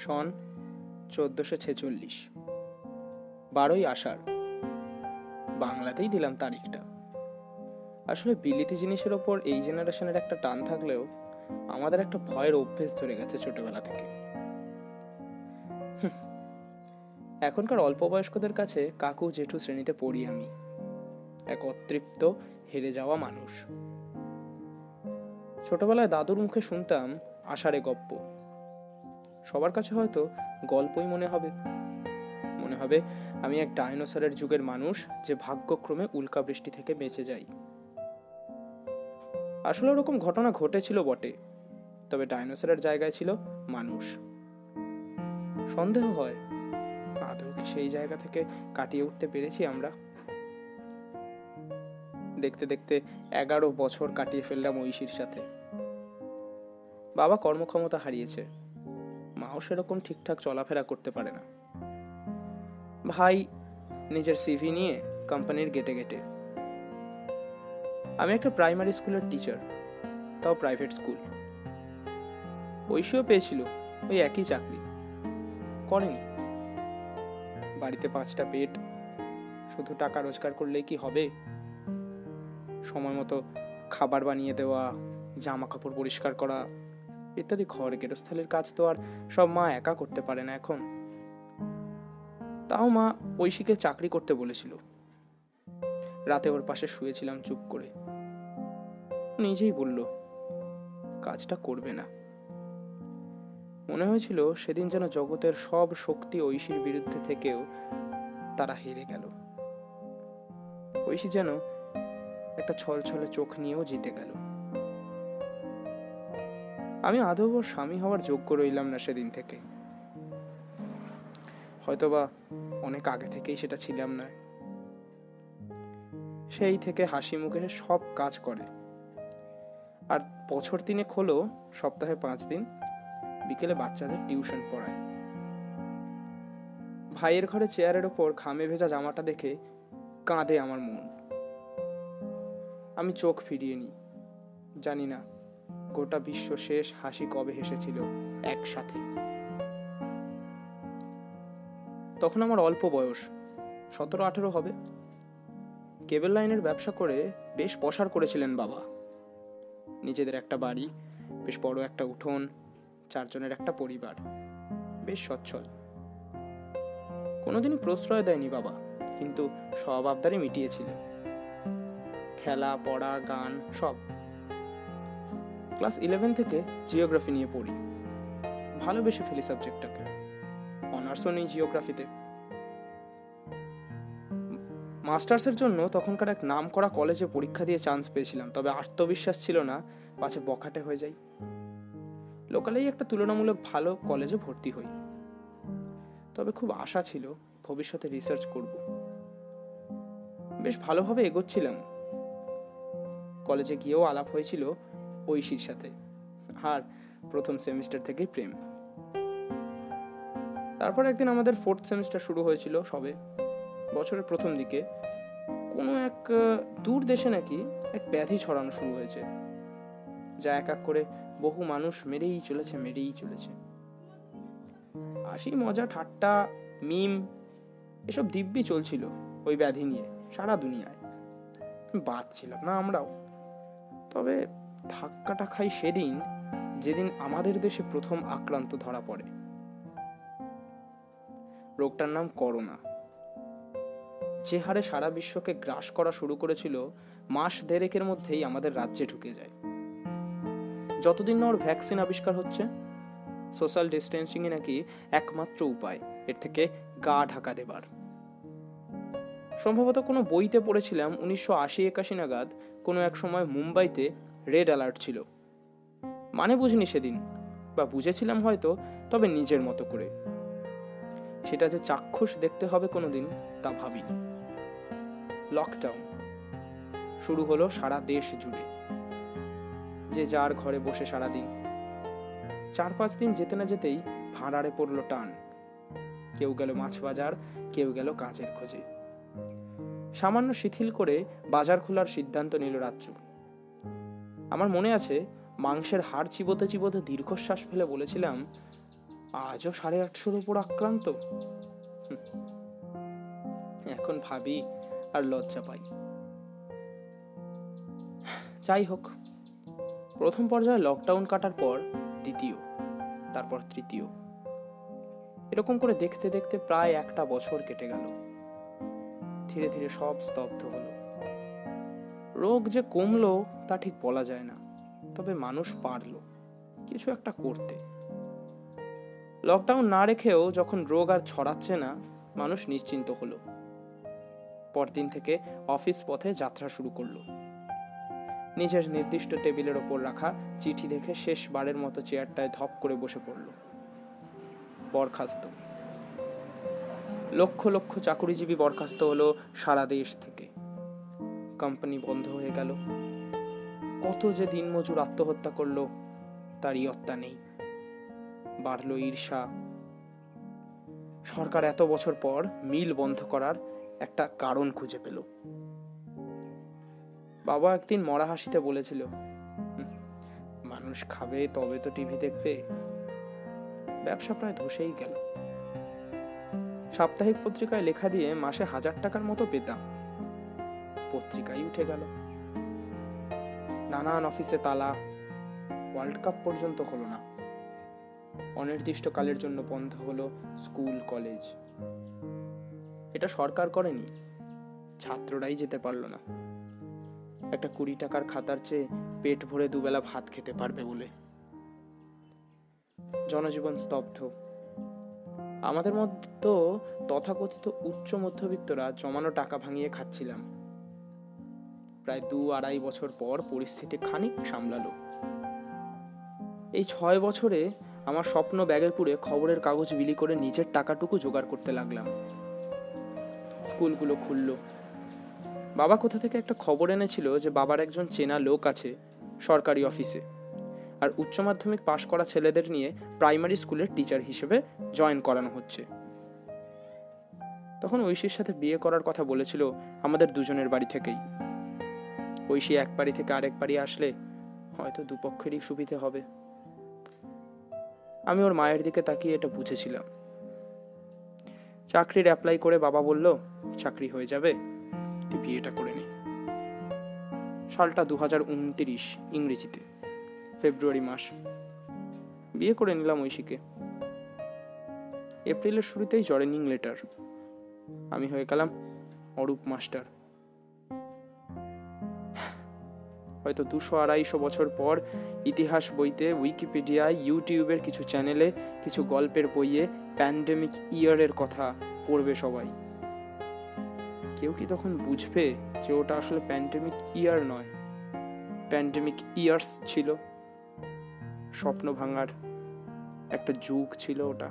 সন চোদ্দোশো ছেচল্লিশ। বারোই আষাঢ়। বাংলাতেই দিলাম তারিখটা। আসলে বিলিতি জিনিসের ওপর এই জেনারেশনের একটা টান থাকলেও আমাদের একটা ভয়ের অভ্যেস ধরে গেছে ছোটবেলা থেকে। এখনকার অল্প বয়স্কদের কাছে কাকু জেঠু শ্রেণীতে পড়ি আমি। এক অতৃপ্ত, হেরে যাওয়া মানুষ। ছোটবেলায় দাদুর মুখে শুনতাম আষাঢ়ে গপ্প। সবার কাছে হয়তো গল্পই মনে হবে। মনে হবে, আমি এক ডাইনোসরের যুগের মানুষ যে ভাগ্যক্রমে উল্কা বৃষ্টি থেকে বেঁচে যাই। আসলে ওরকম ঘটনা ঘটেছিল বটে, তবে ডাইনোসরের জায়গায় ছিল মানুষ। সন্দেহ হয়, আদৌ সেই জায়গা থেকে কাটিয়ে উঠতে পেরেছি আমরা? দেখতে দেখতে এগারো বছর কাটিয়ে ফেললাম ঐশীর সাথে। বাবা কর্মক্ষমতা হারিয়েছে মাও সেরকম ঠিকঠাক চলাফেরা করতে পারে না। ভাই, নিজের সিভি নিয়ে কোম্পানির গেটে গেটে আমি একটা প্রাইমারি স্কুলের টিচার তাও প্রাইভেট স্কুল ঐশীও পেয়েছিল, ওই একই চাকরি। করেনি। বাড়িতে পাঁচটা পেট শুধু টাকা রোজগার করলেই কি হবে? সময় মতো খাবার বানিয়ে দেওয়া জামা কাপড় পরিষ্কার করা ইত্যাদি ঘর গেরস্থলের কাজ তো আর সব মা একা করতে পারে না এখন। তাও মা ঐশীকে চাকরি করতে বলেছিল। রাতে ওর পাশে শুয়েছিলাম চুপ করে। নিজেই বলল, কাজটা করবে না। মনে হয়েছিল সেদিন যেন জগতের সব শক্তি ঐশীর বিরুদ্ধে থেকেও তারা হেরে গেল। ঐশী যেন একটা ছলছলে চোখ নিয়েও জিতে গেল। আমি আদৌ স্বামী হওয়ার যোগ্য রইলাম না সেদিন থেকে। হয়তোবা অনেক আগে থেকেই সেটা ছিলাম না। সেই থেকে হাসি মুখে সব কাজ করে। আর বছর তিনে খোলো সপ্তাহে পাঁচ দিন, বিকেলে বাচ্চাদের টিউশন পড়ায়। ভাইয়ের ঘরে চেয়ারের ওপর ঘামে ভেজা জামাটা দেখে কাঁদে আমার মন। আমি চোখ ফিরিয়ে নিই। জানি না গোটা বিশ্ব শেষ হাসি কবে হেসেছিল একসাথে? তখন আমার অল্প বয়স। সতেরো আঠেরো হবে। কেবল লাইনের ব্যবসা করে বেশ পসার করেছিলেন বাবা। নিজেদের একটা বাড়ি, বেশ বড় একটা উঠোন, চারজনের একটা পরিবার। বেশ সচ্ছল। কোনোদিনই প্রশ্রয় দেয়নি বাবা, কিন্তু সব আবদারে মিটিয়েছিল। খেলা, পড়া, গান, সব। ক্লাস ইলেভেন থেকে জিওগ্রাফি নিয়ে পড়ি। ভালোবেসে ফেলি সাবজেক্টটাকে অনার্সও নেই জিওগ্রাফিতে মাস্টার্সের জন্য তখনকার এক নাম করা কলেজে পরীক্ষা দিয়ে চান্স পেয়েছিলাম, তবে আত্মবিশ্বাস ছিল না, পাছে বখাটে হয়ে যাই। লোকালেই একটা তুলনামূলক ভালো কলেজে ভর্তি হই। তবে খুব আশা ছিল ভবিষ্যতে রিসার্চ করব। বেশ ভালোভাবে এগোচ্ছিলাম। কলেজে গিয়েও আলাপ হয়েছিল ঐশীর সাথে। আর প্রথম সেমিস্টার থেকেই প্রেম। তারপর একদিন আমাদের ফোর্থ সেমিস্টার শুরু হয়েছিল সবে। বছরের প্রথম দিকে। কোনো এক দূর দেশে নাকি এক ব্যাধি ছড়ানো শুরু হয়েছে। যা এক এক করে বহু মানুষ মেরেই চলেছে মেরেই চলেছে। হাসি, মজা, ঠাট্টা, মিম, এসব দিব্যি চলছিল ওই ব্যাধি নিয়ে সারা দুনিয়ায়। বাদ ছিলাম না আমরাও। তবে ধাক্কাটা খাই সেদিন, যেদিন আমাদের দেশে প্রথম আক্রান্ত ধরা পড়ে। রোগটার নাম করোনা। যে হারে সারা বিশ্বকে গ্রাস করা শুরু করেছিল মাস দেড়েকের মধ্যেই আমাদের রাজ্যে ঢুকে যায়। যতদিন না ওর ভ্যাকসিন আবিষ্কার হচ্ছে, সোশ্যাল ডিস্টেন্সিং এ নাকি একমাত্র উপায়, এর থেকে গা ঢাকা দেবার। সম্ভবত কোনো বইতে পড়েছিলাম উনিশশো আশি একাশি নাগাদ কোনো এক সময় মুম্বাইতে রেড অ্যালার্ট ছিল। মানে বুঝিনি সেদিন, বা বুঝেছিলাম হয়তো, তবে নিজের মতো করে। সেটা যে চাক্ষুষ দেখতে হবে কোনোদিন, তা ভাবিনি। লকডাউন শুরু হলো সারা দেশ জুড়ে। যে যার ঘরে বসে সারাদিন। চার পাঁচ দিন যেতে না যেতেই ভাঁড়ারে পড়ল টান। কেউ গেল মাছ বাজার, কেউ গেল কাজের খোঁজে। সামান্য শিথিল করে বাজার খোলার সিদ্ধান্ত নিল রাজ্য। আমার মনে আছে, মাংসের হাড় চিবোতে চিবোতে দীর্ঘশ্বাস ফেলে বলেছিলাম, আজও সাড়ে আটশোর উপর আক্রান্ত। এখন ভাবি আর লজ্জা পাই। যাই হোক, প্রথম পর্যায়ে লকডাউন কাটার পর দ্বিতীয়, তারপর তৃতীয়। এরকম করে দেখতে দেখতে প্রায় একটা বছর কেটে গেল। ধীরে ধীরে সব স্তব্ধ হলো রোগ যে কমলো তা ঠিক বলা যায় না, তবে মানুষ পারল, কিছু একটা করতে। লকডাউন না রেখেও যখন রোগ আর ছড়াচ্ছে না, মানুষ নিশ্চিন্ত হলো। পরদিন থেকে অফিস পথে যাত্রা শুরু করল। নিজের নির্দিষ্ট টেবিলের ওপর রাখা চিঠি দেখে শেষবারের মতো চেয়ারটায় ধপ করে বসে পড়ল। বরখাস্ত। লক্ষ লক্ষ চাকুরিজীবী বরখাস্ত হলো সারা দেশ থেকে। কোম্পানি বন্ধ হয়ে গেল। কত যে দিনমজুর আত্মহত্যা করল তার ইয়ত্তা নেই। বাড়লো ঈর্ষা। সরকার এত বছর পর মিল বন্ধ করার একটা কারণ খুঁজে পেল। বাবা একদিন মরা হাসিতে বলেছিল মানুষ খাবে, তবে তো টিভি দেখবে। ব্যবসা প্রায় ধসেই গেল। সাপ্তাহিক পত্রিকায় লেখা দিয়ে মাসে হাজার টাকার মতো পেতাম। পত্রিকাই উঠে গেল। নানান অফিসে তালা, ওয়ার্ল্ড কাপ পর্যন্ত হলো না। অনির্দিষ্টকালের জন্য বন্ধ হলো স্কুল, কলেজ। এটা সরকার করেনি, ছাত্ররাই যেতে পারল না। একটা কুড়ি টাকার খাতার চেয়ে পেট ভরে দুবেলা ভাত খেতে পারবে বলে। জনজীবন স্তব্ধ। আমাদের মধ্যে তো তথাকথিত উচ্চ মধ্যবিত্তরা জমানো টাকা ভাঙিয়ে খাচ্ছিলাম। প্রায় দু আড়াই বছর পর পরিস্থিতি খানিক সামলালো। এই ছয় বছরে আমার স্বপ্ন ব্যাগে পুরে খবরের কাগজ বিলি করে নিজের টাকাটুকু জোগাড় করতে লাগলাম। স্কুলগুলো খুললো। বাবা কোথা থেকে একটা খবর এনেছিল যে বাবার একজন চেনা লোক আছে সরকারি অফিসে আর উচ্চ মাধ্যমিক পাশ করা ছেলেদের নিয়ে প্রাইমারি স্কুলের টিচার হিসেবে জয়েন করানো হচ্ছে। তখন ঐশীর সাথে বিয়ে করার কথা বলেছিল আমাদের দুজনের বাড়ি থেকেই। ঐশী এক বাড়ি থেকে আরেক বাড়ি আসলে হয়তো দুপক্ষেরই সুবিধে হবে। আমি ওর মায়ের দিকে তাকিয়ে এটা বুঝেছিলাম। চাকরির অ্যাপ্লাই করে বাবা বলল, চাকরি হয়ে যাবে, তুই বিয়েটা করে নে। সালটা দু হাজার উনত্রিশ ইংরেজিতে, ফেব্রুয়ারি মাস। বিয়ে করে নিলাম ঐশীকে। এপ্রিলের শুরুতেই জয়েনিং লেটার আমি হয়ে গেলাম অরূপ মাস্টার। হয়তো দুশো আড়াইশো বছর পর ইতিহাস বইতে উইকিপিডিয়ায় ইউটিউবের কিছু চ্যানেলে, কিছু গল্পের বইয়ে প্যান্ডেমিক ইয়ারের কথা পড়বে সবাই। কেউ কি তখন বুঝবে যে ওটা আসলে প্যান্ডেমিক ইয়ার নয়? প্যান্ডেমিক ইয়ার্স ছিল, স্বপ্ন ভাঙার একটা যুগ ছিল ওটা।